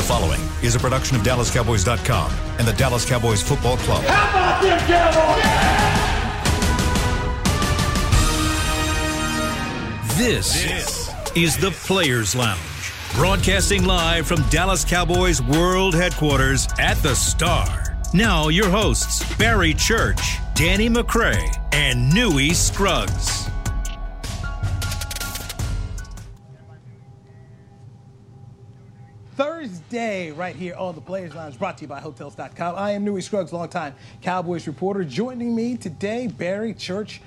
The following is a production of DallasCowboys.com and the Dallas Cowboys Football Club. How about them Cowboys? This, this is the Players Lounge, broadcasting live from Dallas Cowboys World Headquarters at the Star. Now, your hosts, Barry Church, Danny McCray, and Newy Scruggs. Thursday, right here on the Players Lounge, brought to you by Hotels.com. I am Newy Scruggs, longtime Cowboys reporter. Joining me today, Barry Church,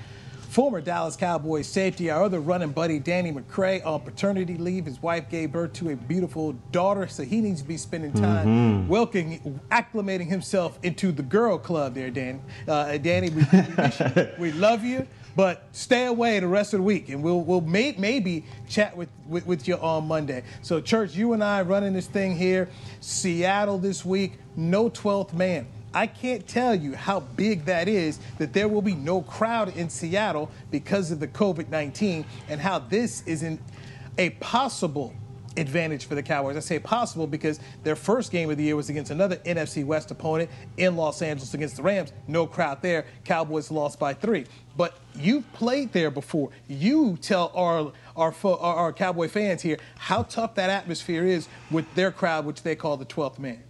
former Dallas Cowboys safety, our other running buddy, Danny McCray, on paternity leave. His wife gave birth to a beautiful daughter, so he needs to be spending time mm-hmm. welcoming, acclimating himself into the girl club there, Danny. Uh, Danny, we, we, we love you. But stay away the rest of the week, and we'll we'll may, maybe chat with, with, with you on Monday. So, church, you and I running this thing here. Seattle this week, no 12th man. I can't tell you how big that is that there will be no crowd in Seattle because of the COVID 19 and how this is not a possible advantage for the Cowboys. I say possible because their first game of the year was against another NFC West opponent in Los Angeles against the Rams. No crowd there. Cowboys lost by three. But you've played there before. You tell our our, our, Cowboy fans here how tough that atmosphere is with their crowd, which they call the 12th man.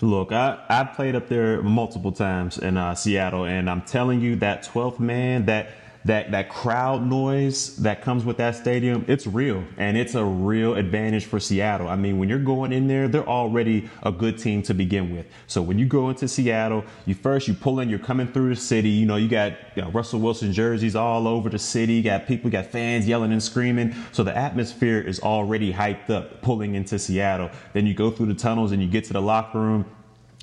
Look, I, I played up there multiple times in uh, Seattle, and I'm telling you that 12th man, that that that crowd noise that comes with that stadium, it's real and it's a real advantage for Seattle. I mean, when you're going in there, they're already a good team to begin with. So when you go into Seattle, you first you pull in, you're coming through the city. You know, you got you know, Russell Wilson jerseys all over the city. You got people, you got fans yelling and screaming. So the atmosphere is already hyped up pulling into Seattle. Then you go through the tunnels and you get to the locker room.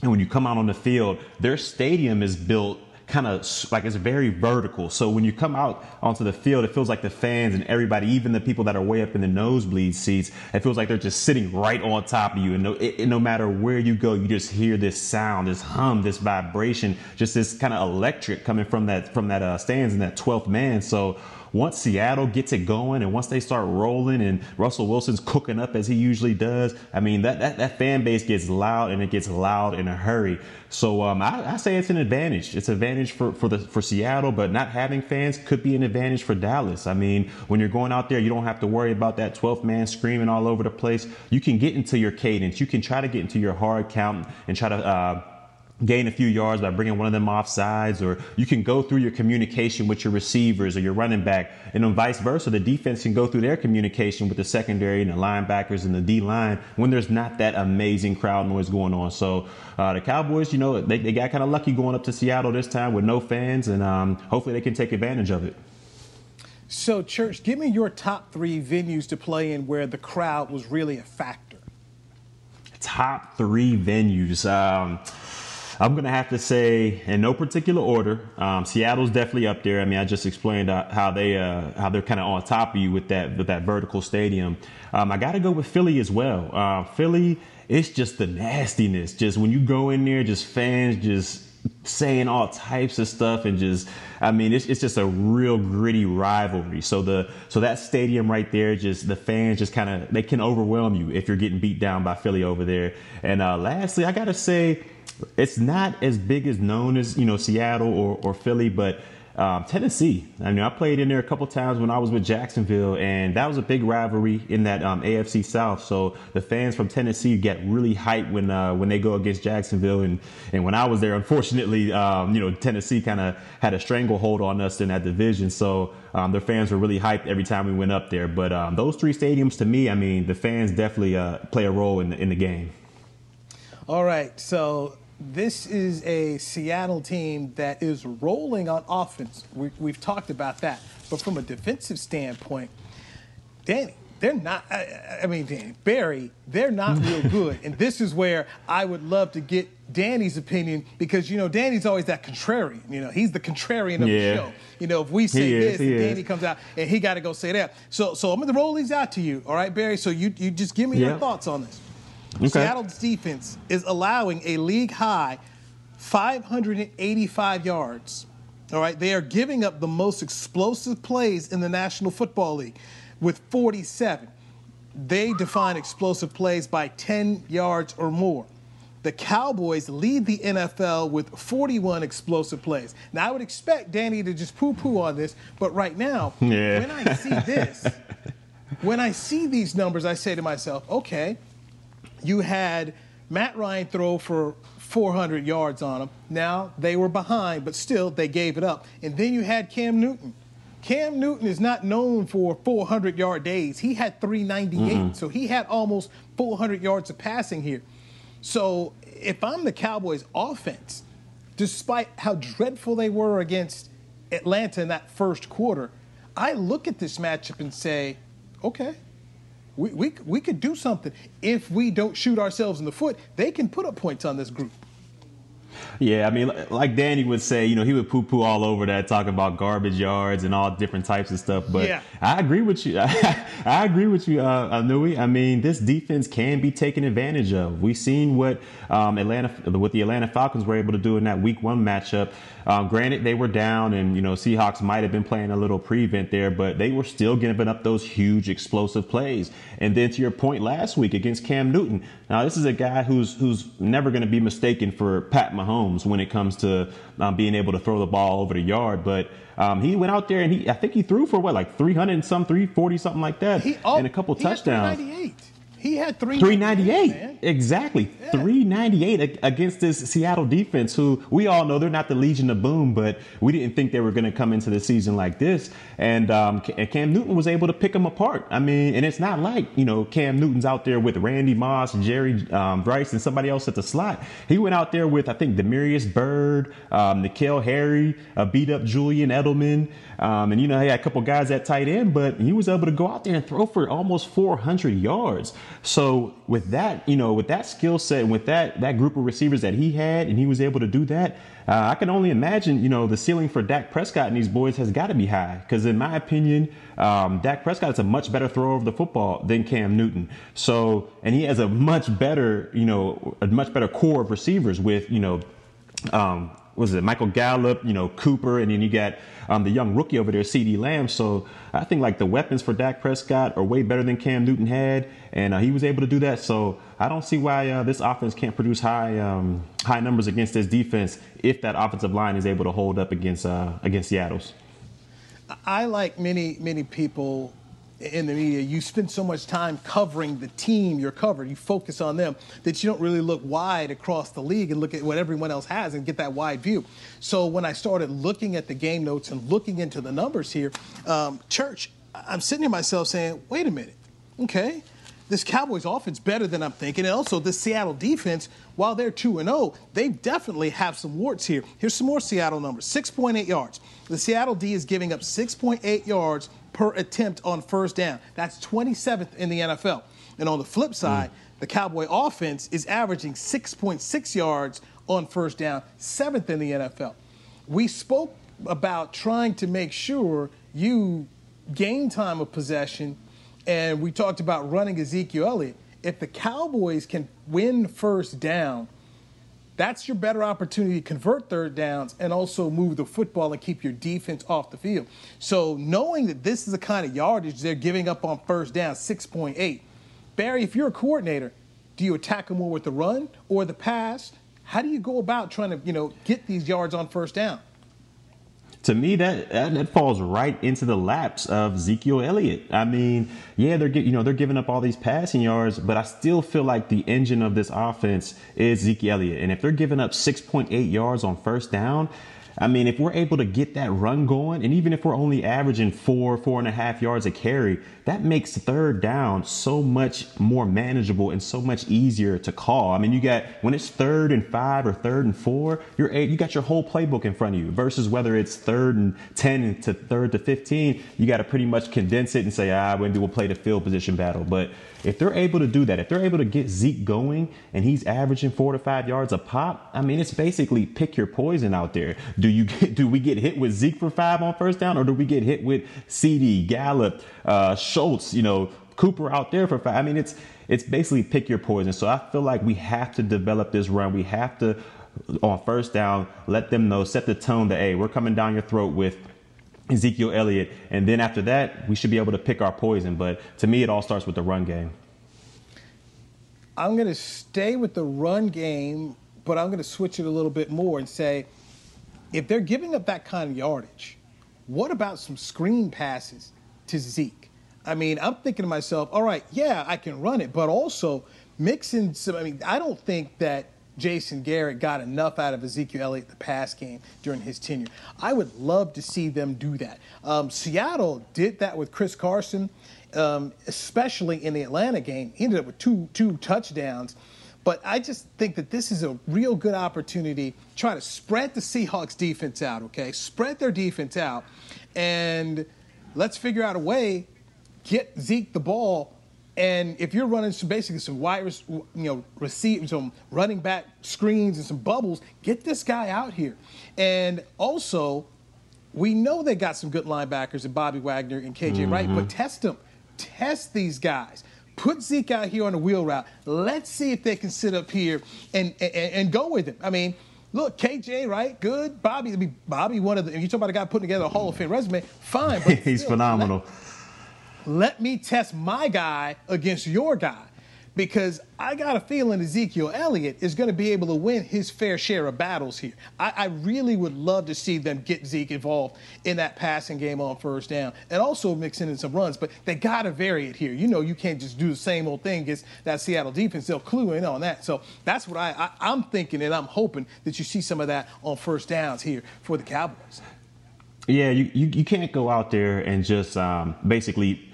And when you come out on the field, their stadium is built kind of like it's very vertical. So when you come out onto the field, it feels like the fans and everybody, even the people that are way up in the nosebleed seats, it feels like they're just sitting right on top of you. And no, it, no matter where you go, you just hear this sound, this hum, this vibration, just this kind of electric coming from that from that uh, stands and that 12th man. So once Seattle gets it going and once they start rolling and Russell Wilson's cooking up as he usually does, I mean, that, that, that fan base gets loud and it gets loud in a hurry. So um, I, I, say it's an advantage. It's an advantage for, for, the, for Seattle, but not having fans could be an advantage for Dallas. I mean, when you're going out there, you don't have to worry about that 12th man screaming all over the place. You can get into your cadence. You can try to get into your hard count and try to uh, gain a few yards by bringing one of them off sides, or you can go through your communication with your receivers or your running back, and then vice versa. The defense can go through their communication with the secondary and the linebackers and the D line when there's not that amazing crowd noise going on. So uh, the Cowboys, you know, they, they got kind of lucky going up to Seattle this time with no fans, and um, hopefully they can take advantage of it. So, Church, give me your top three venues to play in where the crowd was really a factor. Top three venues. Um, I'm going to have to say, in no particular order, um, Seattle's definitely up there. I mean, I just explained uh, how they uh, how they're kind of on top of you with that with that vertical stadium. Um, I got to go with Philly as well. Uh, Philly, it's just the nastiness. Just when you go in there, just fans just saying all types of stuff and just I mean it's, it's just a real gritty rivalry. So the so that stadium right there just the fans just kind of they can overwhelm you if you're getting beat down by Philly over there. And uh, lastly, I got to say it's not as big as known as you know Seattle or, or Philly, but um, Tennessee. I mean, I played in there a couple times when I was with Jacksonville, and that was a big rivalry in that um, AFC South. So the fans from Tennessee get really hyped when uh, when they go against Jacksonville. And and when I was there, unfortunately, um, you know, Tennessee kind of had a stranglehold on us in that division. So um, their fans were really hyped every time we went up there. But um, those three stadiums, to me, I mean, the fans definitely uh, play a role in the, in the game. All right, so this is a Seattle team that is rolling on offense. We, have talked about that. But from a defensive standpoint, Danny, they're not, I, I mean, Danny, Barry, they're not real good. and this is where I would love to get Danny's opinion because, you know, Danny's always that contrarian. You know, he's the contrarian of yeah. the show. You know, if we say he this, is, Danny is. comes out and he got to go say that. So, so I'm going to roll these out to you. All right, Barry? So you, you just give me yeah. your thoughts on this. Okay. Seattle's defense is allowing a league high 585 yards. All right, they are giving up the most explosive plays in the National Football League with 47. they define explosive plays by 10 yards or more. The Cowboys lead the NFL with 41 explosive plays. Now, I would expect Danny to just poo poo on this, but right now, yeah. when I see this, when I see these numbers, I say to myself, okay, you had Matt Ryan throw for 400 yards on them. Now they were behind, but still they gave it up. And then you had Cam Newton. Cam Newton is not known for 400 yard days. He had 398, mm-hmm. so he had almost 400 yards of passing here. So if I'm the Cowboys offense, despite how dreadful they were against Atlanta in that first quarter, I look at this matchup and say, okay, we, we, we could do something. If we don't shoot ourselves in the foot, they can put up points on this group. Yeah, I mean, like Danny would say, you know, he would poo poo all over that, talking about garbage yards and all different types of stuff. But yeah. I agree with you. I agree with you, uh, Anui. I mean, this defense can be taken advantage of. We've seen what um, Atlanta, what the Atlanta Falcons were able to do in that Week One matchup. Um, granted, they were down, and you know, Seahawks might have been playing a little prevent there, but they were still giving up those huge explosive plays. And then to your point last week against Cam Newton. Now, this is a guy who's who's never going to be mistaken for Pat Mahomes when it comes to um, being able to throw the ball over the yard, but. Um, he went out there and he, I think he threw for what, like 300 and some, 340, something like that, he, oh, and a couple touchdowns. He had three 398. Exactly. Yeah. 398 against this Seattle defense, who we all know they're not the Legion of Boom, but we didn't think they were going to come into the season like this. And, um, Cam Newton was able to pick them apart. I mean, and it's not like, you know, Cam Newton's out there with Randy Moss, Jerry um, Rice, and somebody else at the slot. He went out there with, I think, Demarius Byrd, um, N'Keal Harry, uh, beat up Julian Edelman. Um, and, you know, he had a couple guys at tight end, but he was able to go out there and throw for almost 400 yards. So with that, you know, with that skill set and with that that group of receivers that he had, and he was able to do that, uh, I can only imagine, you know, the ceiling for Dak Prescott and these boys has got to be high. Because in my opinion, um, Dak Prescott is a much better thrower of the football than Cam Newton. So, and he has a much better, you know, a much better core of receivers with, you know, um, was it Michael Gallup, you know, Cooper, and then you got um, the young rookie over there, CeeDee Lamb. So I think like the weapons for Dak Prescott are way better than Cam Newton had, and uh, he was able to do that. So I don't see why uh, this offense can't produce high um, high numbers against this defense if that offensive line is able to hold up against uh, against Seattle's. I like many many people in the media, you spend so much time covering the team you're covered. You focus on them that you don't really look wide across the league and look at what everyone else has and get that wide view. So when I started looking at the game notes and looking into the numbers here, um, church, I'm sitting here myself saying, wait a minute, okay, this Cowboys offense better than I'm thinking. And also this Seattle defense, while they're 2 and 0, they definitely have some warts here. Here's some more Seattle numbers. 6.8 yards. The Seattle D is giving up 6.8 yards per attempt on first down. That's 27th in the NFL. And on the flip side, mm. the Cowboy offense is averaging 6.6 yards on first down, seventh in the NFL. We spoke about trying to make sure you gain time of possession, and we talked about running Ezekiel Elliott. If the Cowboys can win first down, that's your better opportunity to convert third downs and also move the football and keep your defense off the field. So knowing that this is the kind of yardage they're giving up on first down, 6.8. Barry, if you're a coordinator, do you attack them more with the run or the pass? How do you go about trying to, you know, get these yards on first down? To me that, that falls right into the laps of Ezekiel Elliott. I mean, yeah, they're you know they're giving up all these passing yards, but I still feel like the engine of this offense is Ezekiel Elliott, and if they're giving up 6.8 yards on first down, I mean, if we're able to get that run going, and even if we're only averaging four, four and a half yards a carry, that makes third down so much more manageable and so much easier to call. I mean, you got when it's third and five or third and four, you're eight, you got your whole playbook in front of you. Versus whether it's third and ten to third to fifteen, you got to pretty much condense it and say, ah, when we'll play the field position battle. But if they're able to do that, if they're able to get Zeke going and he's averaging four to five yards a pop, I mean, it's basically pick your poison out there. Do you get, do we get hit with Zeke for five on first down, or do we get hit with CeeDee Gallup, uh, Schultz, you know, Cooper out there for five? I mean, it's it's basically pick your poison. So I feel like we have to develop this run. We have to on first down let them know, set the tone that hey, we're coming down your throat with Ezekiel Elliott, and then after that, we should be able to pick our poison. But to me, it all starts with the run game. I'm going to stay with the run game, but I'm going to switch it a little bit more and say if they're giving up that kind of yardage, what about some screen passes to Zeke? I mean, I'm thinking to myself, all right, yeah, I can run it, but also mixing some. I mean, I don't think that Jason Garrett got enough out of Ezekiel Elliott the pass game during his tenure. I would love to see them do that. Um, Seattle did that with Chris Carson, um, especially in the Atlanta game. He ended up with two two touchdowns. But I just think that this is a real good opportunity. Try to spread the Seahawks defense out, okay? Spread their defense out, and let's figure out a way get Zeke the ball and if you're running some basically some wide, you know, receive some running back screens and some bubbles, get this guy out here. And also, we know they got some good linebackers in Bobby Wagner and KJ mm-hmm. Wright, but test them, test these guys. Put Zeke out here on the wheel route. Let's see if they can sit up here and and, and go with him. I mean, look, KJ, right? Good. Bobby, I mean, Bobby, one of the. If you talk about a guy putting together a Hall of Fame resume, fine. But he's still, phenomenal. Let, let me test my guy against your guy. Because I got a feeling Ezekiel Elliott is going to be able to win his fair share of battles here. I, I, really would love to see them get Zeke involved in that passing game on first down and also mixing in some runs, but they got to vary it here. You know, you can't just do the same old thing against that Seattle defense. They'll clue in on that. So that's what I, I, I'm thinking, and I'm hoping that you see some of that on first downs here for the Cowboys. Yeah, you, you, you can't go out there and just um, basically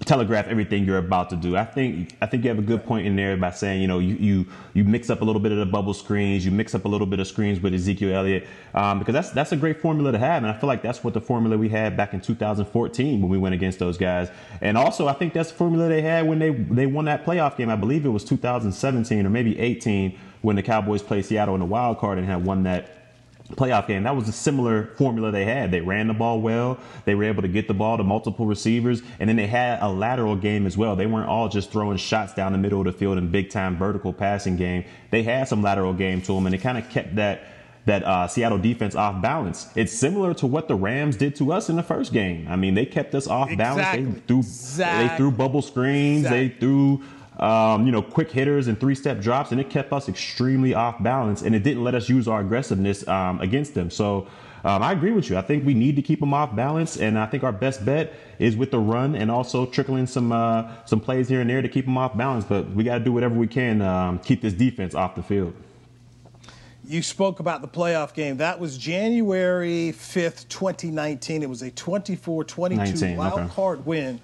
telegraph everything you're about to do. I think I think you have a good point in there by saying you know you you you mix up a little bit of the bubble screens, you mix up a little bit of screens with Ezekiel Elliott um, because that's that's a great formula to have, and I feel like that's what the formula we had back in 2014 when we went against those guys, and also I think that's the formula they had when they they won that playoff game. I believe it was 2017 or maybe 18 when the Cowboys played Seattle in the wild card and had won that playoff game. That was a similar formula they had. They ran the ball well. They were able to get the ball to multiple receivers. And then they had a lateral game as well. They weren't all just throwing shots down the middle of the field in big time vertical passing game. They had some lateral game to them and it kind of kept that that uh, Seattle defense off balance. It's similar to what the Rams did to us in the first game. I mean, they kept us off balance. They threw exactly. they threw bubble screens. Exactly. They threw um, you know, quick hitters and three step drops, and it kept us extremely off balance, and it didn't let us use our aggressiveness um, against them. So um, I agree with you. I think we need to keep them off balance, and I think our best bet is with the run and also trickling some uh, some plays here and there to keep them off balance. But we got to do whatever we can um, keep this defense off the field. You spoke about the playoff game. That was January 5th, 2019. It was a 24 22 wild okay. card win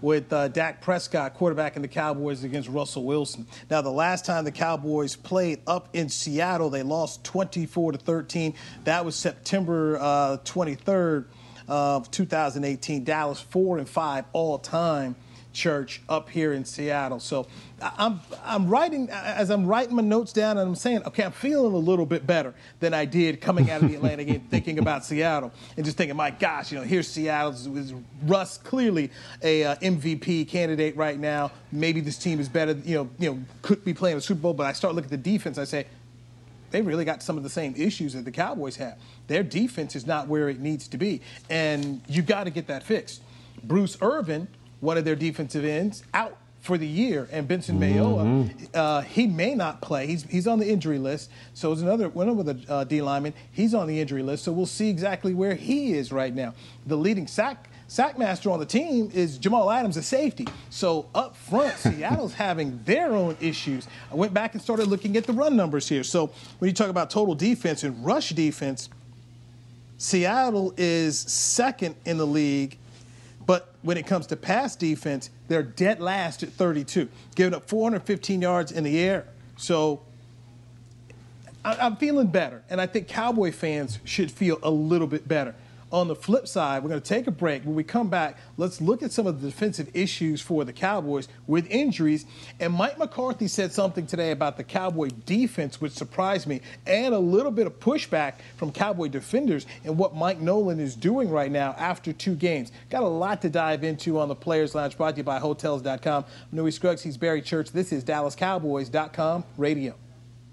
with uh, Dak Prescott, quarterback in the Cowboys against Russell Wilson. Now, the last time the Cowboys played up in Seattle, they lost 24 to 13. That was September uh, 23rd of 2018. Dallas four and five all time church up here in Seattle. So I'm I'm writing as I'm writing my notes down and I'm saying, okay, I'm feeling a little bit better than I did coming out of the Atlanta game, thinking about Seattle and just thinking, my gosh, you know, here's Seattle. Is Russ clearly a uh, MVP candidate right now. Maybe this team is better. You know, you know, could be playing a Super Bowl. But I start looking at the defense. I say. They really got some of the same issues that the Cowboys have. Their defense is not where it needs to be, and you got to get that fixed. Bruce Irvin, one of their defensive ends, out for the year. And Benson Mayowa, mm-hmm. uh, he may not play. He's, he's on the injury list. So is another one of the uh, D linemen. He's on the injury list. So we'll see exactly where he is right now. The leading sack sackmaster on the team is Jamal Adams, a safety. So up front, Seattle's having their own issues. I went back and started looking at the run numbers here. So when you talk about total defense and rush defense, Seattle is second in the league when it comes to pass defense, they're dead last at 32, giving up 415 yards in the air. So I'm feeling better, and I think Cowboy fans should feel a little bit better. On the flip side, we're going to take a break. When we come back, let's look at some of the defensive issues for the Cowboys with injuries. And Mike McCarthy said something today about the Cowboy defense, which surprised me, and a little bit of pushback from Cowboy defenders and what Mike Nolan is doing right now after two games. Got a lot to dive into on the Players Lounge, brought to you by Hotels.com. I'm Newy Scruggs, he's Barry Church. This is DallasCowboys.com radio.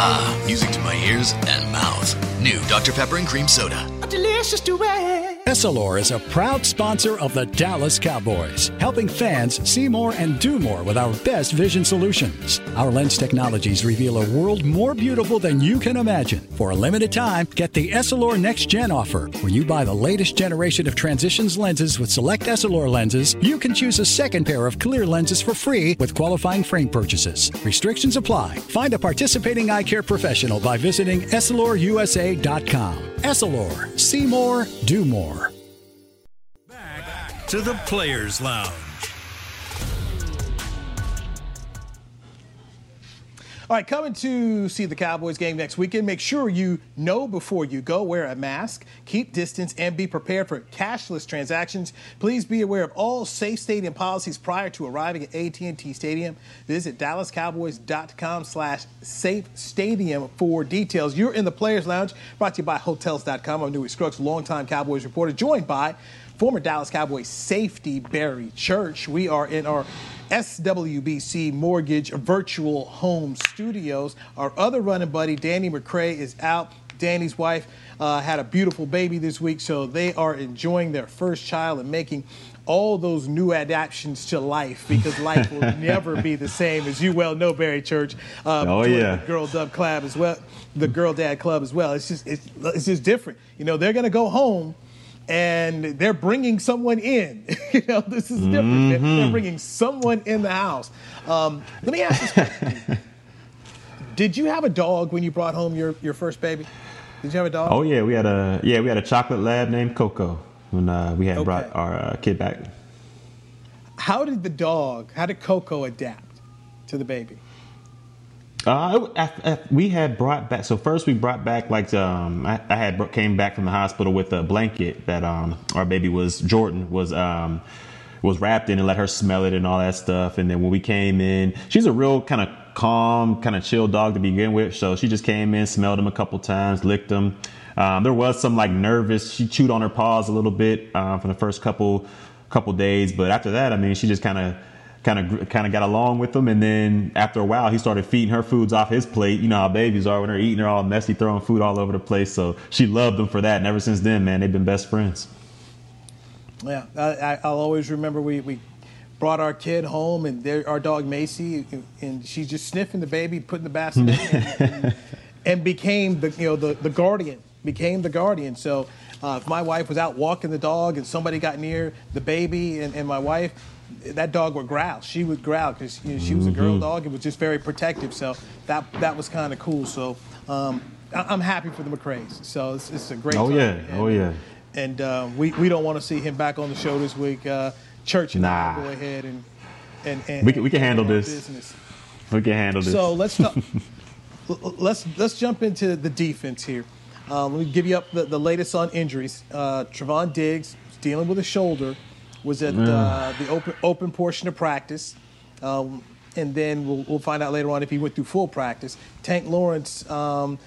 Ah, music to my ears and mouth. New Dr. Pepper and Cream Soda. A delicious duet. Essilor is a proud sponsor of the Dallas Cowboys, helping fans see more and do more with our best vision solutions. Our lens technologies reveal a world more beautiful than you can imagine. For a limited time, get the Essilor Next Gen offer. When you buy the latest generation of transitions lenses with select Essilor lenses, you can choose a second pair of clear lenses for free with qualifying frame purchases. Restrictions apply. Find a participating eye care professional by visiting EssilorUSA.com. Essilor, see more, do more Back to the Players Lounge. All right, coming to see the Cowboys game next weekend. Make sure you know before you go, wear a mask, keep distance, and be prepared for cashless transactions. Please be aware of all safe stadium policies prior to arriving at AT&T Stadium. Visit DallasCowboys.com slash safe stadium for details. You're in the Players Lounge, brought to you by Hotels.com. I'm Newy Scruggs, longtime Cowboys reporter, joined by former Dallas Cowboys safety Barry Church. We are in our SWBC Mortgage Virtual Home Studios. Our other running buddy, Danny McCray, is out. Danny's wife uh, had a beautiful baby this week, so they are enjoying their first child and making all those new adaptations to life because life will never be the same, as you well know, Barry Church. Uh, oh yeah, the Girl Dub Club as well, the Girl Dad Club as well. It's just it's, it's just different. You know, they're gonna go home and they're bringing someone in. you know, this is different. Mm-hmm. They're, bringing someone in the house. Um, let me ask this question. Did you have a dog when you brought home your, your first baby? Did you have a dog? Oh yeah, we had a yeah we had a chocolate lab named Coco when uh, we had okay. brought our uh, kid back. How did the dog? How did Coco adapt to the baby? Uh, we had brought back. So first, we brought back like um, I, I had came back from the hospital with a blanket that um, our baby was Jordan was um, was wrapped in and let her smell it and all that stuff. And then when we came in, she's a real kind of calm, kind of chill dog to begin with. So she just came in, smelled him a couple times, licked him. Um, there was some like nervous. She chewed on her paws a little bit uh, for the first couple couple days, but after that, I mean, she just kind of kind of kind of got along with him. And then after a while, he started feeding her foods off his plate. You know how babies are when they're eating, they're all messy, throwing food all over the place. So she loved him for that. And ever since then, man, they've been best friends. Yeah, I, will always remember we, we brought our kid home and there, our dog Macy, and she's just sniffing the baby, putting the basket and, and, became the you know the, the guardian, became the guardian. So uh, if my wife was out walking the dog and somebody got near the baby and, and my wife, that dog would growl. She would growl because you know, she was a girl mm-hmm. dog. It was just very protective. So that that was kind of cool. So um, I, am happy for the McCrays. So it's, it's a great. Oh time. yeah. And, oh yeah. And uh, we we don't want to see him back on the show this week. Uh, Church and nah. Go ahead and and, and we can we can handle this. Business. We can handle this. So let's talk, let's let's jump into the defense here. Um, let me give you up the, the latest on injuries. Uh, Trevon Diggs dealing with a shoulder was at uh, the open open portion of practice. Um, and then we'll, we'll find out later on if he went through full practice. Tank Lawrence, um,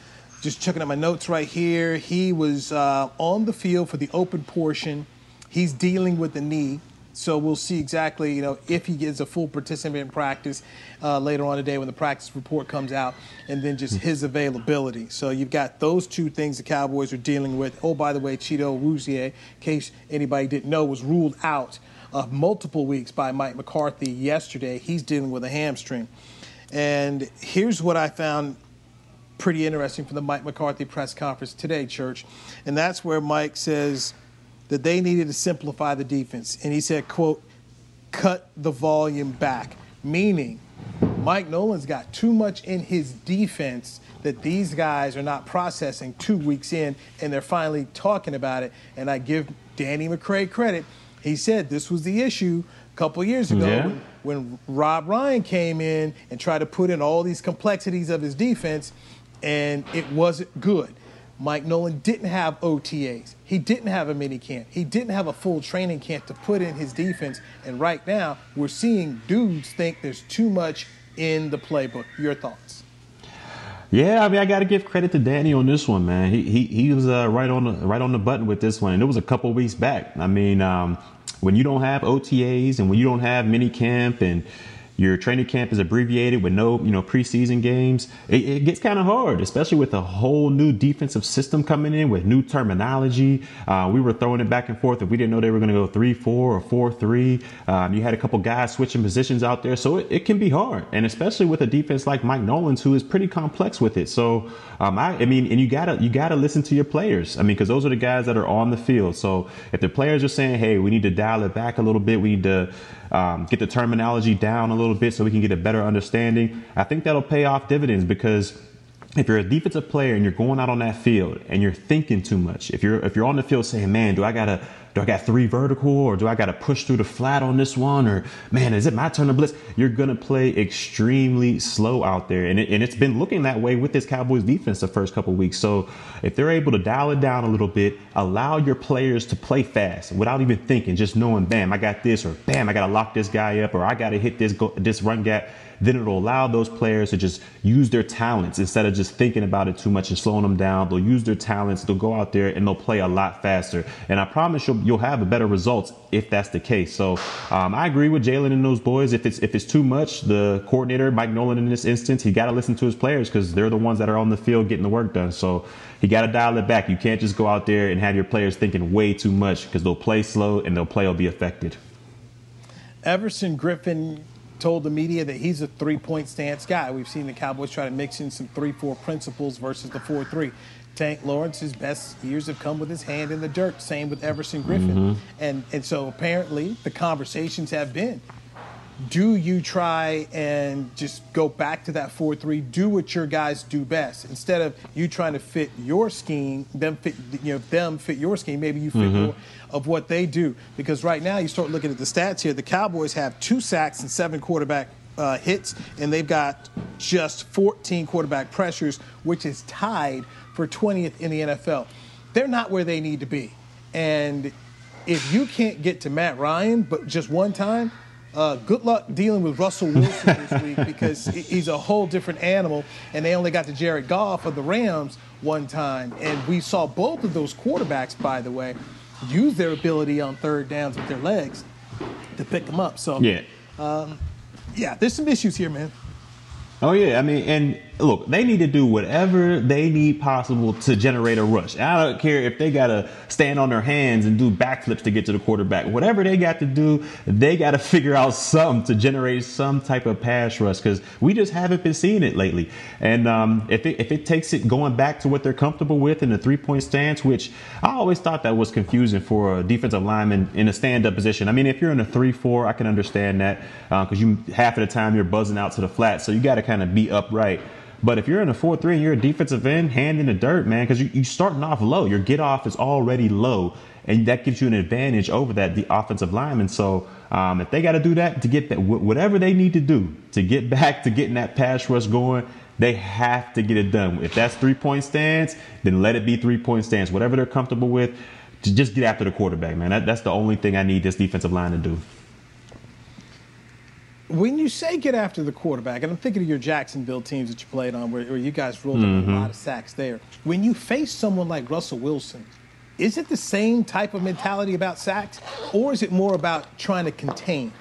just checking out my notes right here. He was uh, on the field for the open portion He's dealing with the knee. So we'll see exactly, you know, if he gets a full participant in practice uh, later on today when the practice report comes out, and then just his availability. So you've got those two things the Cowboys are dealing with. Oh, by the way, Chido Awuzie, in case anybody didn't know, was ruled out of multiple weeks by Mike McCarthy yesterday. He's dealing with a hamstring. And here's what I found pretty interesting from the Mike McCarthy press conference today, Church. And that's where Mike says that they needed to simplify the defense. And he said, quote, cut the volume back, meaning Mike Nolan's got too much in his defense that these guys are not processing two weeks in, and they're finally talking about it. And I give Danny McCray credit. He said this was the issue a couple years ago Yeah. when, when Rob Ryan came in and tried to put in all these complexities of his defense, and it wasn't good. Mike Nolan didn't have OTAs. He didn't have a mini camp. He didn't have a full training camp to put in his defense. And right now, we're seeing dudes think there's too much in the playbook. Your thoughts? Yeah, I mean, I got to give credit to Danny on this one, man. He he, he was uh, right on the right on the button with this one, and it was a couple weeks back. I mean, um, when you don't have OTAs and when you don't have mini camp and your training camp is abbreviated with no you know preseason games, it, it gets kind of hard, especially with a whole new defensive system coming in with new terminology. Uh, we were throwing it back and forth if we didn't know they were going to go three four or four three. Um, you had a couple guys switching positions out there, so it, it can be hard, and especially with a defense like Mike Nolan's, who is pretty complex with it. So um, I, I mean, and you gotta you gotta listen to your players. I mean, because those are the guys that are on the field. So if the players are saying, "Hey, we need to dial it back a little bit. We need to um, get the terminology down a little bit so we can get a better understanding," I think that'll pay off dividends because if you're a defensive player and you're going out on that field and you're thinking too much, if you're if you're on the field saying, "Man, do I gotta do I got three vertical or do I gotta push through the flat on this one?" or "Man, is it my turn to blitz?" You're gonna play extremely slow out there, and it, and it's been looking that way with this Cowboys defense the first couple weeks. So if they're able to dial it down a little bit, allow your players to play fast without even thinking, just knowing, "Bam, I got this," or "Bam, I gotta lock this guy up," or "I gotta hit this go- this run gap." Then it'll allow those players to just use their talents instead of just thinking about it too much and slowing them down. They'll use their talents, they'll go out there and they'll play a lot faster. And I promise you'll, you'll have a better results if that's the case. So um, I agree with Jalen and those boys. If it's if it's too much, the coordinator Mike Nolan in this instance, he got to listen to his players because they're the ones that are on the field getting the work done. So he got to dial it back. You can't just go out there and have your players thinking way too much because they'll play slow and they'll play will be affected. Everson Griffen told the media that he's a three point stance guy. We've seen the Cowboys try to mix in some 3 4 principles versus the 4 3. Tank Lawrence's best years have come with his hand in the dirt. Same with Everson Griffen. Mm-hmm. And, and so apparently the conversations have been do you try and just go back to that 4-3 do what your guys do best. Instead of you trying to fit your scheme them fit you know them fit your scheme maybe you fit more of what they do. Because right now you start looking at the stats here the cowboys have two sacks and seven quarterback uh, hits and they've got just 14 quarterback pressures which is tied for 20th in the nfl they're not where they need to be. And if you can't get to matt ryan but just one time uh, good luck dealing with Russell Wilson this week because he's a whole different animal, and they only got to Jared Goff of the Rams one time, and we saw both of those quarterbacks, by the way, use their ability on third downs with their legs to pick them up. So Yeah. yeah, there's some issues here, man. Oh yeah, I mean, and look, they need to do whatever they need possible to generate a rush. I don't care if they gotta stand on their hands and do backflips to get to the quarterback. Whatever they got to do, they got to figure out something to generate some type of pass rush because we just haven't been seeing it lately. And um, if it if it takes it going back to what they're comfortable with in the three point stance, which I always thought that was confusing for a defensive lineman in a stand up position. I mean, if you're in a three four, I can understand that because you half of the time you're buzzing out to the flat, so you got to kind of be upright. But if you're in a 4 3 and you're a defensive end, hand in the dirt, man, because you, you're starting off low. Your get off is already low, and that gives you an advantage over that the offensive lineman. So um, if they got to do that to get that, whatever they need to do to get back to getting that pass rush going, they have to get it done. If that's three point stance, then let it be three point stance. Whatever they're comfortable with, just get after the quarterback, man. That, that's the only thing I need this defensive line to do. When you say get after the quarterback, and I'm thinking of your Jacksonville teams that you played on, where, where you guys rolled up a lot of sacks there. When you face someone like Russell Wilson, is it the same type of mentality about sacks, or is it more about trying to contain?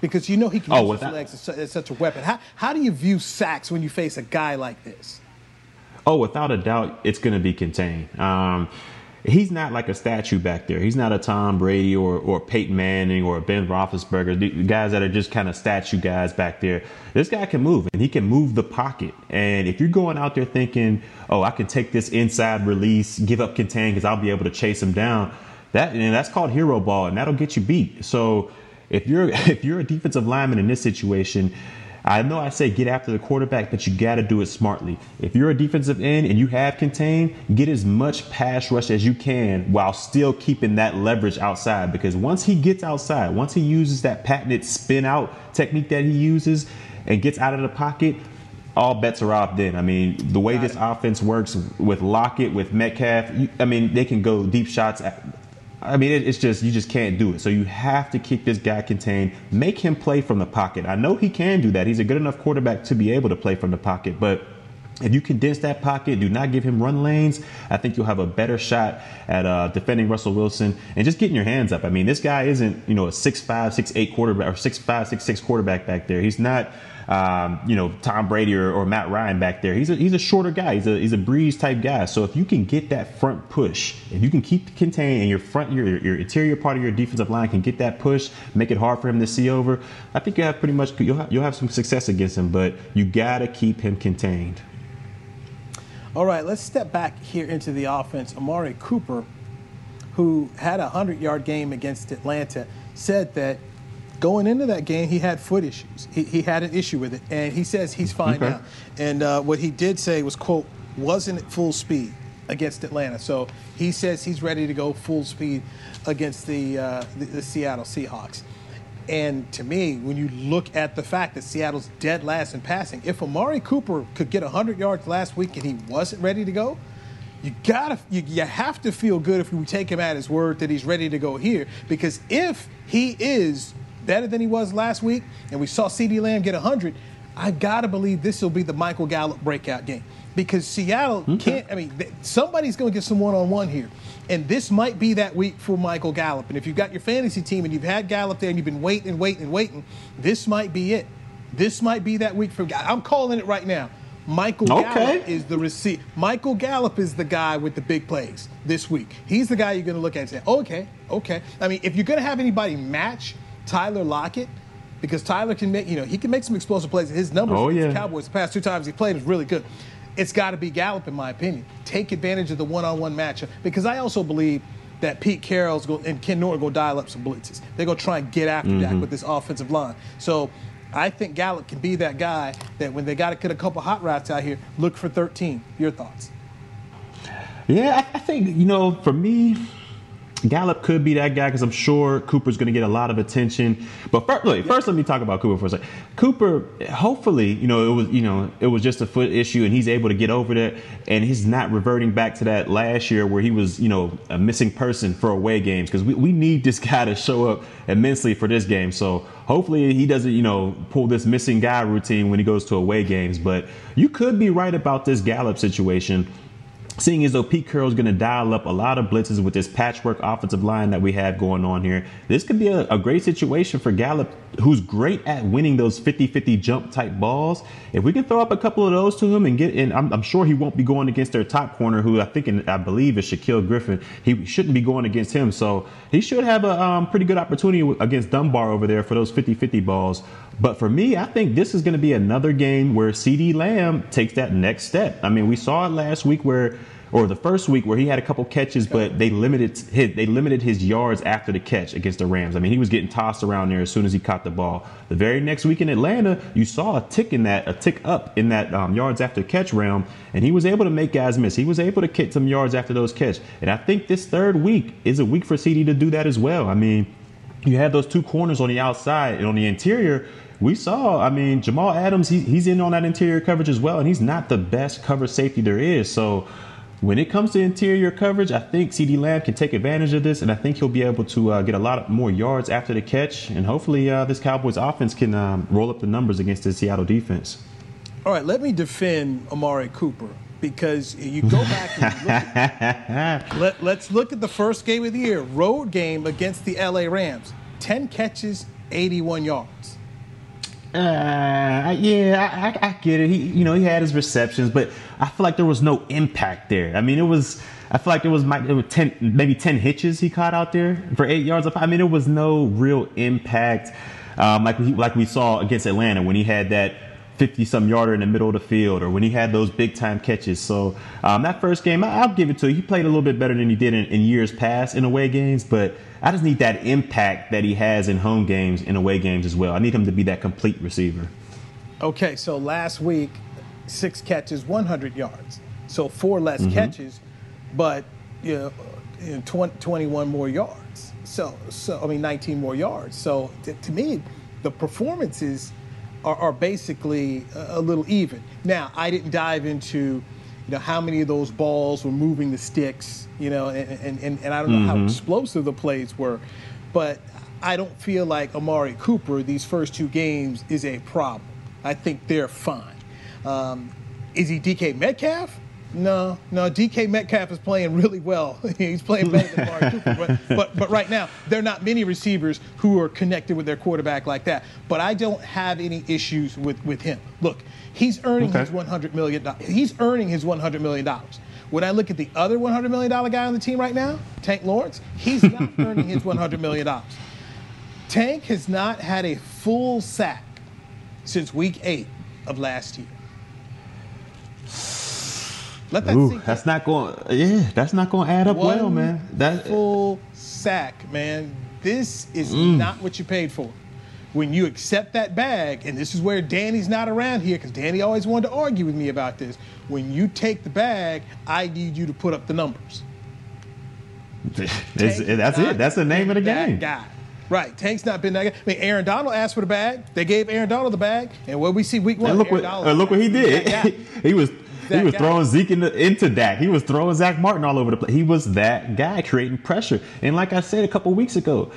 Because you know he can oh, use his legs as, such a weapon. How, how do you view sacks when you face a guy like this? Oh, without a doubt, it's going to be contained. Um, he's not like a statue back there. He's not a Tom Brady or, or Peyton Manning or Ben Roethlisberger, the guys that are just kind of statue guys back there. This guy can move and he can move the pocket. And if you're going out there thinking, oh, I can take this inside release, give up contain because I'll be able to chase him down, that and that's called hero ball, and that'll get you beat. So if you're if you're a defensive lineman in this situation, I know I say get after the quarterback, but you got to do it smartly. If you're a defensive end and you have contained, get as much pass rush as you can while still keeping that leverage outside. Because once he gets outside, once he uses that patented spin out technique that he uses and gets out of the pocket, all bets are off then. I mean, the way this offense works with Lockett, with Metcalf, I mean, they can go deep shots I mean, it's just you just can't do it. So you have to keep this guy contained. Make him play from the pocket. I know he can do that. He's a good enough quarterback to be able to play from the pocket, but if you condense that pocket, do not give him run lanes, I think you'll have a better shot at uh, defending Russell Wilson and just getting your hands up. I mean, this guy isn't, you know, a six five, six eight quarterback or six five, six six quarterback back there. He's not um, you know, Tom Brady or, or, Matt Ryan back there. He's a, he's a shorter guy. He's a, he's a breeze type guy. So if you can get that front push, if you can keep contained and your front, your, your interior part of your defensive line can get that push, make it hard for him to see over, I think you have pretty much, you'll have, you'll have some success against him, but you got to keep him contained. All right, let's step back here into the offense. Amari Cooper, who had a 100 yard game against Atlanta, said that going into that game, he had foot issues. He, he had an issue with it, and he says he's fine okay. now. And uh, what he did say was, "quote wasn't at full speed against Atlanta." So he says he's ready to go full speed against the, uh, the, the Seattle Seahawks. And to me, when you look at the fact that Seattle's dead last in passing, if Amari Cooper could get 100 yards last week and he wasn't ready to go, you gotta you, you have to feel good if we take him at his word that he's ready to go here because if he is better than he was last week, and we saw CeeDee Lamb get 100, I got to believe this will be the Michael Gallup breakout game because Seattle okay. can't. I mean, somebody's going to get some one on one here. And this might be that week for Michael Gallup. And if you've got your fantasy team and you've had Gallup there and you've been waiting and waiting and waiting, this might be it. This might be that week for. I'm calling it right now. Michael okay. Gallup is the receipt. Michael Gallup is the guy with the big plays this week. He's the guy you're going to look at and say, okay, okay. I mean, if you're going to have anybody match – Tyler Lockett because Tyler can make, you know, he can make some explosive plays. His numbers oh, yeah. the Cowboys the past two times he played is really good. It's got to be Gallup, in my opinion. Take advantage of the one-on-one matchup because I also believe that Pete Carroll's go, and Ken Norton go dial up some blitzes. They're going to try and get after mm-hmm. Dak with this offensive line. So I think Gallup can be that guy that when they got to get a couple hot routes out here, look for 13. Your thoughts? Yeah, I think, you know, for me, Gallup could be that guy because I'm sure Cooper's going to get a lot of attention. But first, look, first, let me talk about Cooper for a second. Cooper, hopefully, you know, it was, you know, it was just a foot issue, and he's able to get over that, and he's not reverting back to that last year where he was, you know, a missing person for away games because we, we need this guy to show up immensely for this game. So hopefully he doesn't, you know, pull this missing guy routine when he goes to away games. But you could be right about this Gallup situation seeing as though Pete Carroll is going to dial up a lot of blitzes with this patchwork offensive line that we have going on here, this could be a, a great situation for Gallup, who's great at winning those 50-50 jump type balls. If we can throw up a couple of those to him and get in, I'm, I'm sure he won't be going against their top corner, who I think and I believe is Shaquill Griffin. He shouldn't be going against him, so he should have a um, pretty good opportunity against Dunbar over there for those 50-50 balls. But for me, I think this is going to be another game where CeeDee Lamb takes that next step. I mean, we saw it last week where or the first week where he had a couple catches, but they limited his, they limited his yards after the catch against the Rams. I mean, he was getting tossed around there as soon as he caught the ball. The very next week in Atlanta, you saw a tick in that, a tick up in that um, yards after catch realm, and he was able to make guys miss. He was able to get some yards after those catch. And I think this third week is a week for CeeDee to do that as well. I mean, you have those two corners on the outside and on the interior we saw, I mean, Jamal Adams, he, he's in on that interior coverage as well, and he's not the best cover safety there is. So when it comes to interior coverage, I think CeeDee Lamb can take advantage of this, and I think he'll be able to uh, get a lot more yards after the catch, and hopefully uh, this Cowboys offense can um, roll up the numbers against the Seattle defense. All right, let me defend Amari Cooper because you go back and look at, let, let's look at the first game of the year, road game against the LA Rams. 10 catches, 81 yards. Uh, yeah, I, I, I, get it. He, you know, he had his receptions, but I feel like there was no impact there. I mean, it was. I feel like it was, it was ten, maybe ten hitches he caught out there for eight yards. I mean, there was no real impact, um, like we like we saw against Atlanta when he had that 50 some yarder in the middle of the field or when he had those big time catches. So um, that first game, I, will give it to you. He played a little bit better than he did in, in, years past in away games, but I just need that impact that he has in home games, in away games as well. I need him to be that complete receiver. Okay, so last week, six catches, 100 yards. So four less mm-hmm. catches, but you know, you know 20, 21 more yards. So, so I mean, 19 more yards. So to, to me, the performances are, are basically a, a little even. Now, I didn't dive into you know how many of those balls were moving the sticks you know and, and, and, and i don't know mm-hmm. how explosive the plays were but i don't feel like amari cooper these first two games is a problem i think they're fine um, is he dk metcalf no, no. DK Metcalf is playing really well. He's playing better than Amari Cooper. But, but, but right now, there are not many receivers who are connected with their quarterback like that. But I don't have any issues with, with him. Look, he's earning okay. his $100 million. He's earning his $100 million. When I look at the other $100 million guy on the team right now, Tank Lawrence, he's not earning his $100 million. Tank has not had a full sack since week eight of last year. Let that Ooh, that's in. not going. Yeah, that's not going to add up One well, man. That full sack, man. This is mm. not what you paid for. When you accept that bag, and this is where Danny's not around here because Danny always wanted to argue with me about this. When you take the bag, I need you to put up the numbers. that's it. That's the name of the game. Guy. Right. Tank's not been that guy. I mean, Aaron Donald asked for the bag. They gave Aaron Donald the bag. And what we see week one, and look, what, uh, look what he did. he was he was guy. throwing Zeke into, into Dak. He was throwing Zack Martin all over the place. He was that guy creating pressure. And like I said a couple weeks ago,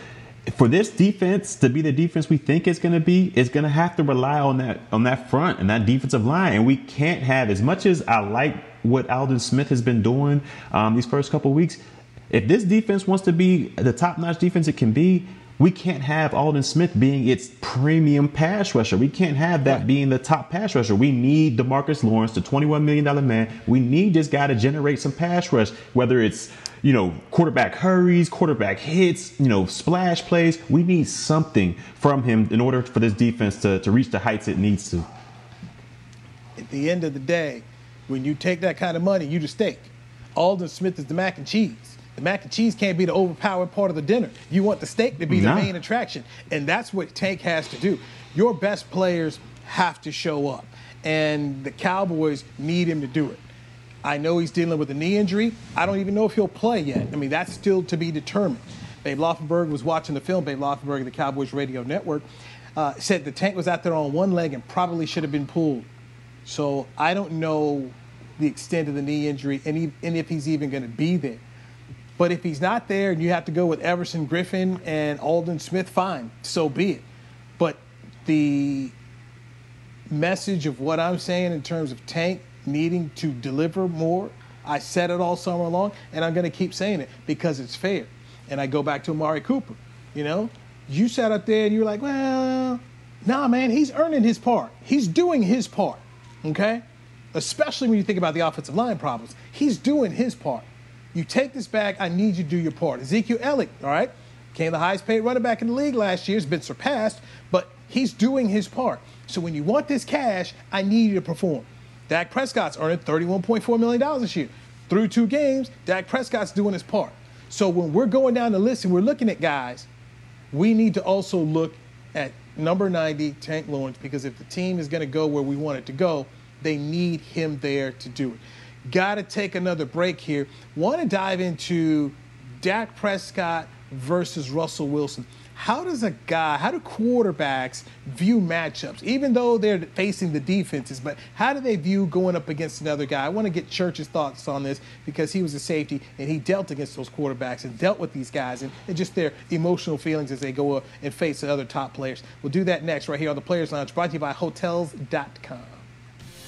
for this defense to be the defense we think it's going to be, it's going to have to rely on that on that front and that defensive line. And we can't have as much as I like what Aldon Smith has been doing um, these first couple weeks. If this defense wants to be the top notch defense it can be, we can't have Aldon Smith being its premium pass rusher. We can't have that being the top pass rusher. We need Demarcus Lawrence, the $21 million man. We need this guy to generate some pass rush, whether it's you know, quarterback hurries, quarterback hits, you know, splash plays. We need something from him in order for this defense to, to reach the heights it needs to. At the end of the day, when you take that kind of money, you the steak. Aldon Smith is the mac and cheese. The mac and cheese can't be the overpowered part of the dinner. You want the steak to be the main attraction. And that's what Tank has to do. Your best players have to show up. And the Cowboys need him to do it. I know he's dealing with a knee injury. I don't even know if he'll play yet. I mean, that's still to be determined. Babe Laufenberg was watching the film. Babe Laufenberg of the Cowboys Radio Network uh, said the tank was out there on one leg and probably should have been pulled. So I don't know the extent of the knee injury and, he, and if he's even going to be there. But if he's not there and you have to go with Everson Griffen and Aldon Smith, fine, so be it. But the message of what I'm saying in terms of Tank needing to deliver more, I said it all summer long, and I'm going to keep saying it because it's fair. And I go back to Amari Cooper. You know, you sat up there and you were like, well, nah, man, he's earning his part. He's doing his part, okay? Especially when you think about the offensive line problems. He's doing his part. You take this back, I need you to do your part. Ezekiel Elliott, all right, came the highest paid running back in the league last year, He's been surpassed, but he's doing his part. So when you want this cash, I need you to perform. Dak Prescott's earning $31.4 million this year. Through two games, Dak Prescott's doing his part. So when we're going down the list and we're looking at guys, we need to also look at number 90, Tank Lawrence, because if the team is going to go where we want it to go, they need him there to do it. Got to take another break here. Want to dive into Dak Prescott versus Russell Wilson. How does a guy, how do quarterbacks view matchups, even though they're facing the defenses, but how do they view going up against another guy? I want to get Church's thoughts on this because he was a safety and he dealt against those quarterbacks and dealt with these guys and, and just their emotional feelings as they go up and face the other top players. We'll do that next right here on the Players Lounge, brought to you by Hotels.com.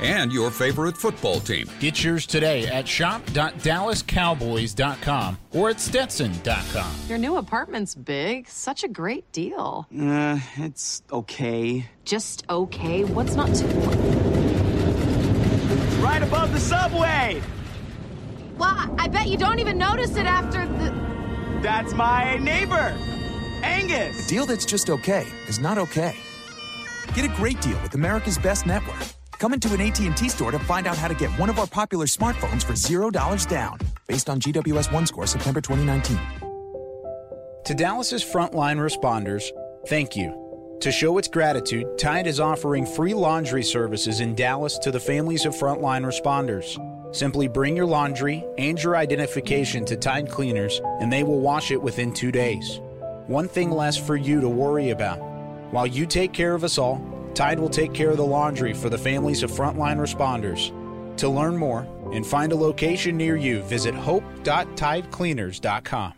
and your favorite football team. Get yours today at shop.dallascowboys.com or at stetson.com. Your new apartment's big. Such a great deal. Uh, it's okay. Just okay? What's not to. Right above the subway! Well, I bet you don't even notice it after the. That's my neighbor, Angus. A deal that's just okay is not okay. Get a great deal with America's Best Network. Come into an AT&T store to find out how to get one of our popular smartphones for $0 down, based on GWS 1 score September 2019. To Dallas's frontline responders, thank you. To show its gratitude, Tide is offering free laundry services in Dallas to the families of frontline responders. Simply bring your laundry and your identification to Tide Cleaners, and they will wash it within two days. One thing less for you to worry about. While you take care of us all, Tide will take care of the laundry for the families of frontline responders. To learn more and find a location near you, visit hope.tidecleaners.com.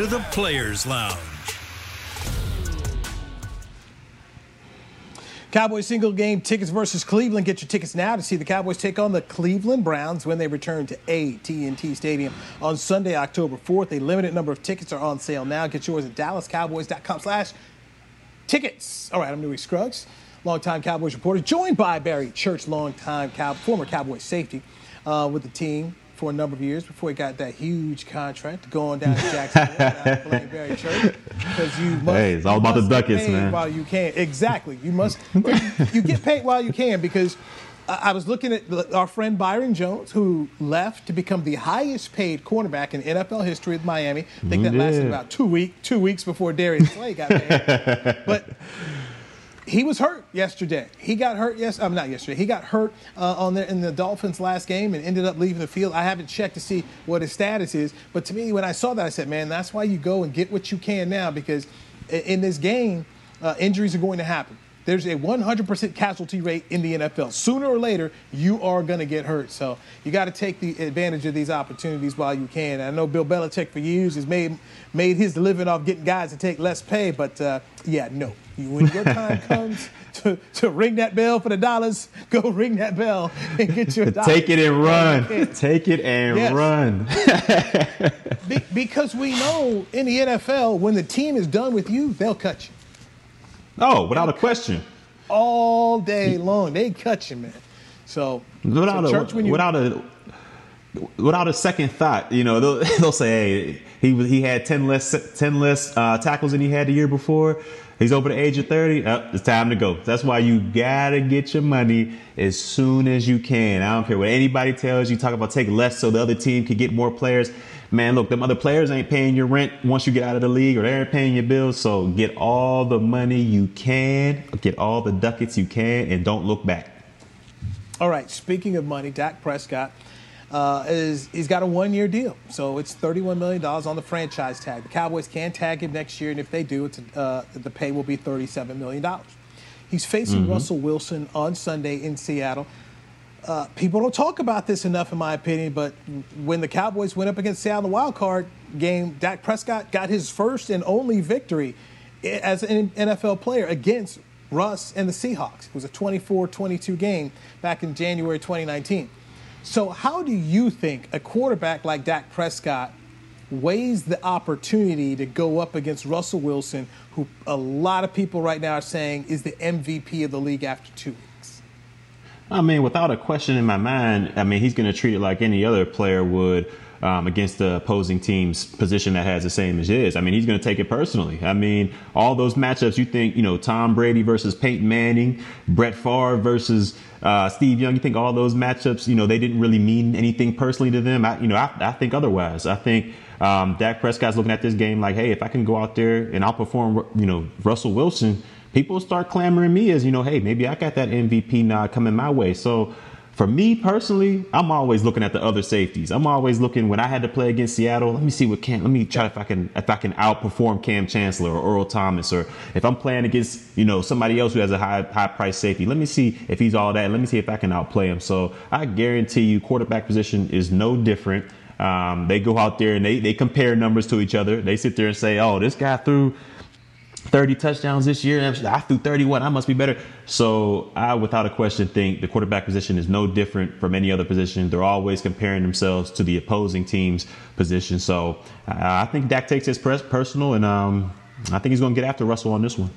to the Players Lounge. Cowboys single game tickets versus Cleveland. Get your tickets now to see the Cowboys take on the Cleveland Browns when they return to AT&T Stadium on Sunday, October 4th. A limited number of tickets are on sale now. Get yours at dallascowboys.com slash tickets. All right, I'm Newy Scruggs, longtime Cowboys reporter, joined by Barry Church, longtime Cow- former Cowboys safety uh, with the team for a number of years before he got that huge contract going down to Jacksonville. blame Barry Church because you must. Hey, it's all about the ducats, man. While you can, exactly. You must. you get paid while you can because. I was looking at our friend Byron Jones, who left to become the highest paid cornerback in NFL history with Miami. I think that mm, lasted about two week, two weeks before Darius Slay got paid. but he was hurt yesterday. He got hurt. Yes, I'm not yesterday. He got hurt uh, on the, in the Dolphins' last game and ended up leaving the field. I haven't checked to see what his status is, but to me, when I saw that, I said, "Man, that's why you go and get what you can now because in this game, uh, injuries are going to happen." There's a 100% casualty rate in the NFL. Sooner or later, you are going to get hurt. So you got to take the advantage of these opportunities while you can. I know Bill Belichick for years has made made his living off getting guys to take less pay, but uh, yeah, no. When your time comes to, to ring that bell for the dollars, go ring that bell and get your dollars. Take it and run. Take it and yes. run. Be, because we know in the NFL, when the team is done with you, they'll cut you. Oh, without a question. All day long, they cut you, man. So without so a you, without a without a second thought, you know, they'll, they'll say, "Hey, he he had ten less ten less uh, tackles than he had the year before." He's over the age of 30. Oh, it's time to go. That's why you gotta get your money as soon as you can. I don't care what anybody tells you. Talk about take less so the other team can get more players. Man, look, them other players ain't paying your rent once you get out of the league or they ain't paying your bills. So get all the money you can, get all the ducats you can, and don't look back. All right. Speaking of money, Dak Prescott uh, is he's got a one-year deal, so it's $31 million on the franchise tag. The Cowboys can tag him next year, and if they do, it's uh, the pay will be $37 million. He's facing mm-hmm. Russell Wilson on Sunday in Seattle. Uh, people don't talk about this enough, in my opinion, but when the Cowboys went up against Seattle in the wild card game, Dak Prescott got his first and only victory as an NFL player against Russ and the Seahawks. It was a 24 22 game back in January 2019. So, how do you think a quarterback like Dak Prescott weighs the opportunity to go up against Russell Wilson, who a lot of people right now are saying is the MVP of the league after two weeks? I mean, without a question in my mind, I mean, he's going to treat it like any other player would. um, against the opposing team's position that has the same as his. I mean, he's going to take it personally. I mean, all those matchups you think, you know, Tom Brady versus Peyton Manning, Brett Favre versus uh, Steve Young, you think all those matchups, you know, they didn't really mean anything personally to them. I, you know, I, I think otherwise. I think um, Dak Prescott's looking at this game like, hey, if I can go out there and outperform, you know, Russell Wilson, people start clamoring me as, you know, hey, maybe I got that MVP nod coming my way. So for me personally, I'm always looking at the other safeties. I'm always looking when I had to play against Seattle. Let me see what Cam. Let me try if I can if I can outperform Kam Chancellor or Earl Thomas, or if I'm playing against you know somebody else who has a high high price safety. Let me see if he's all that. Let me see if I can outplay him. So I guarantee you, quarterback position is no different. Um, they go out there and they, they compare numbers to each other. They sit there and say, oh, this guy threw 30 touchdowns this year. I threw 31. I must be better. So I, without a question, think the quarterback position is no different from any other position. They're always comparing themselves to the opposing team's position. So I think Dak takes his press personal, and um, I think he's going to get after Russell on this one.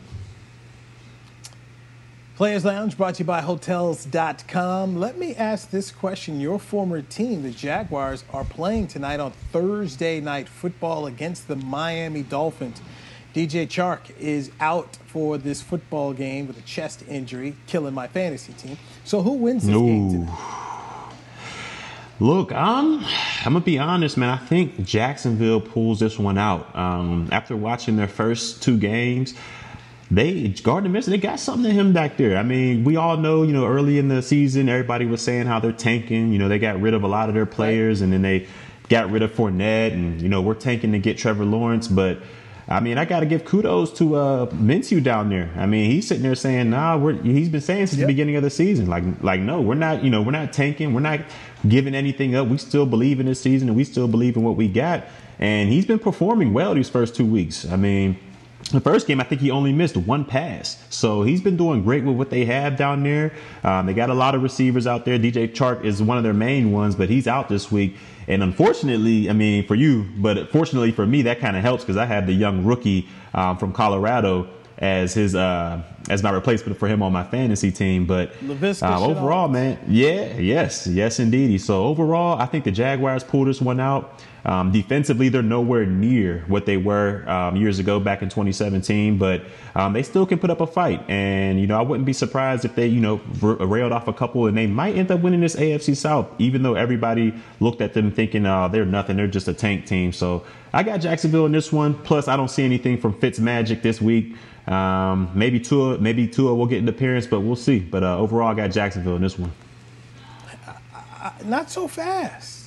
Players Lounge brought to you by Hotels.com. Let me ask this question. Your former team, the Jaguars, are playing tonight on Thursday night football against the Miami Dolphins. DJ Chark is out for this football game with a chest injury, killing my fantasy team. So who wins this Ooh. game tonight? Look, I'm I'm gonna be honest, man. I think Jacksonville pulls this one out. Um, after watching their first two games, they Gardner Minshew, they got something to him back there. I mean, we all know, you know, early in the season, everybody was saying how they're tanking. You know, they got rid of a lot of their players, and then they got rid of Fournette, and you know, we're tanking to get Trevor Lawrence. But I mean, I got to give kudos to uh, Minshew down there. I mean, he's sitting there saying, "Nah, we're." He's been saying since yep. the beginning of the season, like, like, no, we're not. You know, we're not tanking. We're not giving anything up. We still believe in this season, and we still believe in what we got. And he's been performing well these first two weeks. I mean the first game, I think he only missed one pass. So he's been doing great with what they have down there. Um, they got a lot of receivers out there. DJ Chark is one of their main ones, but he's out this week. And unfortunately, I mean, for you, but fortunately for me, that kind of helps because I had the young rookie um, from Colorado as his uh, as my replacement for him on my fantasy team. But uh, overall, man, yeah, yes, yes, indeed. So overall, I think the Jaguars pulled this one out. Um, defensively, they're nowhere near what they were um, years ago back in 2017, but um, they still can put up a fight. And, you know, I wouldn't be surprised if they, you know, r- railed off a couple and they might end up winning this AFC South, even though everybody looked at them thinking, oh, they're nothing. They're just a tank team. So I got Jacksonville in this one. Plus, I don't see anything from Fitz Magic this week. Um, maybe Tua, maybe Tua will get an appearance, but we'll see. But uh, overall, I got Jacksonville in this one. not so fast.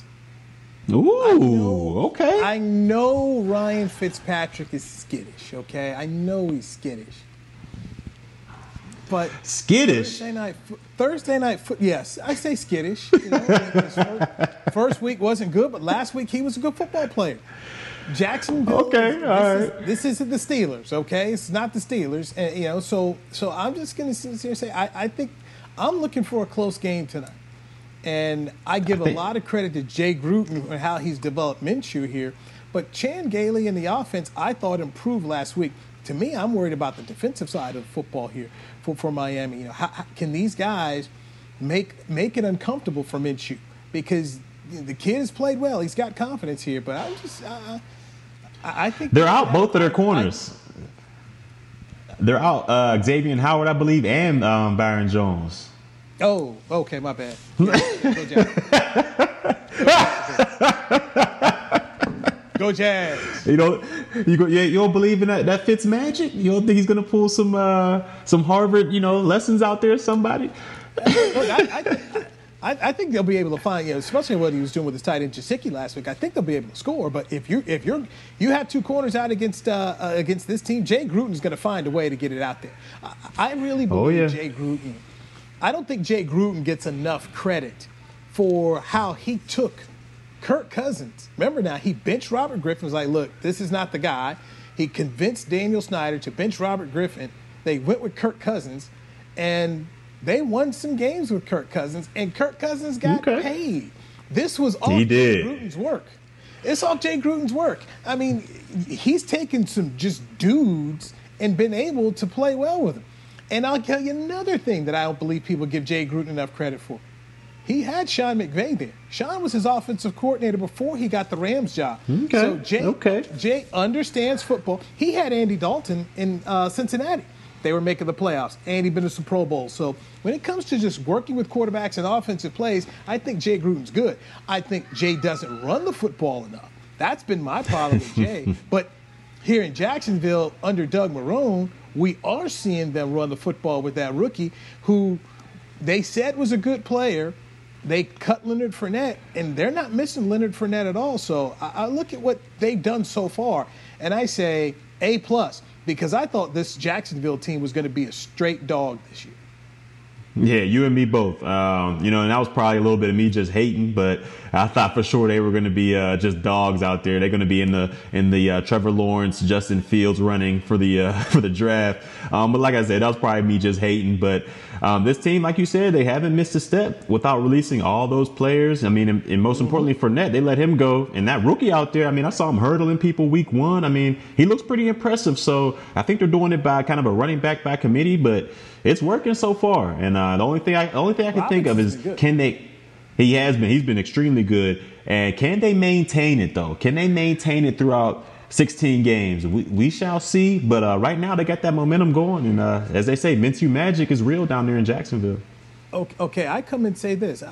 Ooh, I know, okay. I know Ryan Fitzpatrick is skittish. Okay, I know he's skittish. But skittish. Thursday night, Thursday night. Yes, I say skittish. You know, first, first, week wasn't good, but last week he was a good football player. Jacksonville. Okay, this, all this right. Is, this isn't the Steelers. Okay, it's not the Steelers. And you know, so so I'm just here and say I, I think I'm looking for a close game tonight. And I give a lot of credit to Jay Gruden and how he's developed Minshew here. But Chan Gailey in the offense, I thought improved last week. To me, I'm worried about the defensive side of football here for, for Miami. You know, how, how, can these guys make make it uncomfortable for Minshew? Because the kid has played well. He's got confidence here. But I'm just, uh, I think they're out both of their corners. They're out. Uh, Xavier Howard, I believe, and um, Byron Jones. Oh, okay, my bad. Go Jazz. You know, you go. Yeah, you don't believe in that that Fitz Magic. You don't think he's gonna pull some uh, some Harvard, you know, lessons out there? Somebody. Look, I, I, I, think they'll be able to find, you know, especially what he was doing with his tight end Gesicki last week. I think they'll be able to score. But if you if you're you have two corners out against uh, uh, against this team, Jay Gruden's going to find a way to get it out there. I, I really believe oh, yeah. Jay Gruden I don't think Jay Gruden gets enough credit for how he took Kirk Cousins. Remember now, he benched Robert Griffin. Was like, look, this is not the guy. He convinced Daniel Snyder to bench Robert Griffin. They went with Kirk Cousins, and they won some games with Kirk Cousins, and Kirk Cousins got okay. paid. This was all he Jay did. Gruden's work. It's all Jay Gruden's work. I mean, he's taken some just dudes and been able to play well with them. And I'll tell you another thing that I don't believe people give Jay Gruden enough credit for. he had Sean McVay there. Sean was his offensive coordinator before he got the Rams job. Okay. So Jay, okay. Jay understands football. He had Andy Dalton in uh, Cincinnati. They were making the playoffs. Andy been to some Pro Bowls. So when it comes to just working with quarterbacks and offensive plays, I think Jay Gruden's good. I think Jay doesn't run the football enough. That's been my problem with Jay. but here in Jacksonville, under Doug Marrone, we are seeing them run the football with that rookie who they said was a good player. They cut Leonard Fournette, and they're not missing Leonard Fournette at all. So I, I look at what they've done so far, and I say A plus because I thought this Jacksonville team was going to be a straight dog this year. Yeah, you and me both. Um, you know, and that was probably a little bit of me just hating, but I thought for sure they were going to be uh, just dogs out there. They're going to be in the in the uh, Trevor Lawrence, Justin Fields running for the uh, for the draft. Um, but like I said, that was probably me just hating. But um, this team, like you said, they haven't missed a step without releasing all those players. I mean, and, and most importantly, Fournette, they let him go, and that rookie out there. I mean, I saw him hurdling people week one. I mean, he looks pretty impressive. So I think they're doing it by kind of a running back by committee, but it's working so far. And uh, the only thing I the only thing I can think of is can they? He has been. He's been extremely good. And can they maintain it though? Can they maintain it throughout 16 games? We, we shall see. But uh, right now they got that momentum going, and uh, as they say, Minshew magic is real down there in Jacksonville. Okay, okay, I come and say this.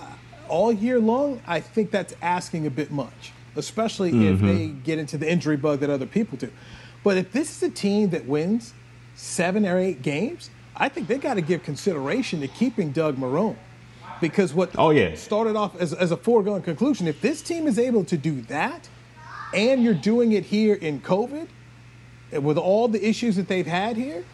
All year long, I think that's asking a bit much, especially if Mm-hmm. they get into the injury bug that other people do. But if this is a team that wins seven or eight games, I think they got to give consideration to keeping Doug Marrone. Because what Oh, yeah. started off as, as a foregone conclusion, if this team is able to do that, and you're doing it here in COVID, eh, with all the issues that they've had here,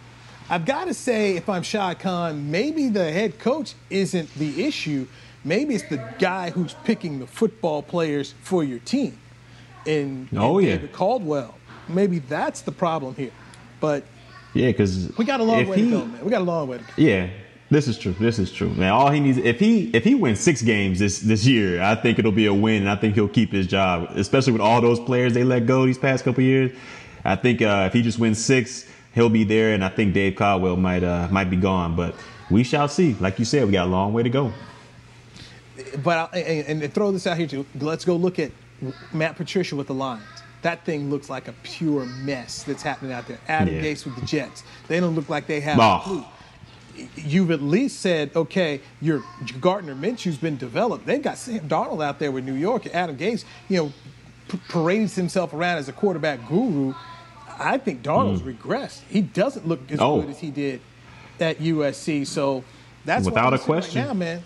I've got to say, if I'm Shad Khan, maybe the head coach isn't the issue. Maybe it's the guy who's picking the football players for your team. And, Oh, and yeah. David Caldwell. Maybe that's the problem here. But Yeah, because we got a long way he, to go, man. We got a long way to go. Yeah, this is true. This is true. Man, all he needs if he if he wins six games this this year, I think it'll be a win. And I think he'll keep his job, especially with all those players they let go these past couple years. I think uh, if he just wins six, he'll be there, and I think Dave Caldwell might uh, might be gone. But we shall see. Like you said, we got a long way to go. But I, and, and throw this out here too, let's go look at Matt Patricia with the Lions. That thing looks like a pure mess that's happening out there. Adam Yeah. Gase with the Jets. They don't look like they have Oh. a clue. You've at least said, okay, your Gardner Minshew's been developed. They've got Sam Darnold out there with New York. Adam Gase, you know, p- parades himself around as a quarterback guru. I think Darnold's regressed. He doesn't look as Mm. Oh. good as he did at USC. So that's Without a question. Right now, man.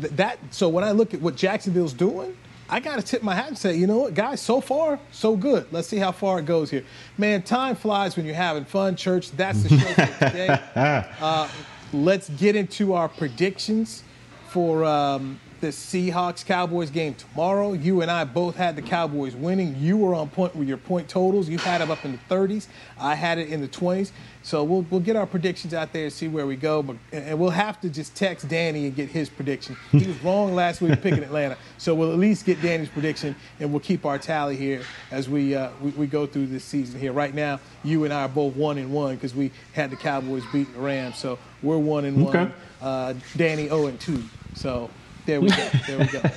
Th- that so when I look at what Jacksonville's doing, I got to tip my hat and say, you know what, guys, so far so good. Let's see how far it goes here. Man, time flies when you're having fun, church. That's the show for today. Uh, let's get into our predictions for um, the Seahawks Cowboys game tomorrow. You and I both had the Cowboys winning. You were on point with your point totals. You had them up in the 30s. I had it in the 20s. So we'll we'll get our predictions out there and see where we go. But and we'll have to just text Danny and get his prediction. He was wrong last week picking Atlanta. So we'll at least get Danny's prediction and we'll keep our tally here as we uh, we, we go through this season here. Right now, you and I are both one and one because we had the Cowboys beating the Rams. So we're one and Okay. one. Uh, Danny 0 and 2. So there we go. There we go.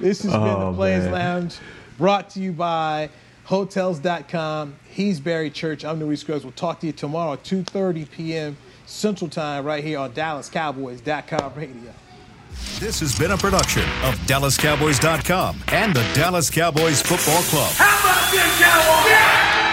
This has been Oh, the Players man. Lounge brought to you by Hotels.com. He's Barry Church. I'm Newy Scruggs. We'll talk to you tomorrow at 2.30 p.m. Central Time right here on DallasCowboys.com radio. This has been a production of DallasCowboys.com and the Dallas Cowboys Football Club. How about them Cowboys?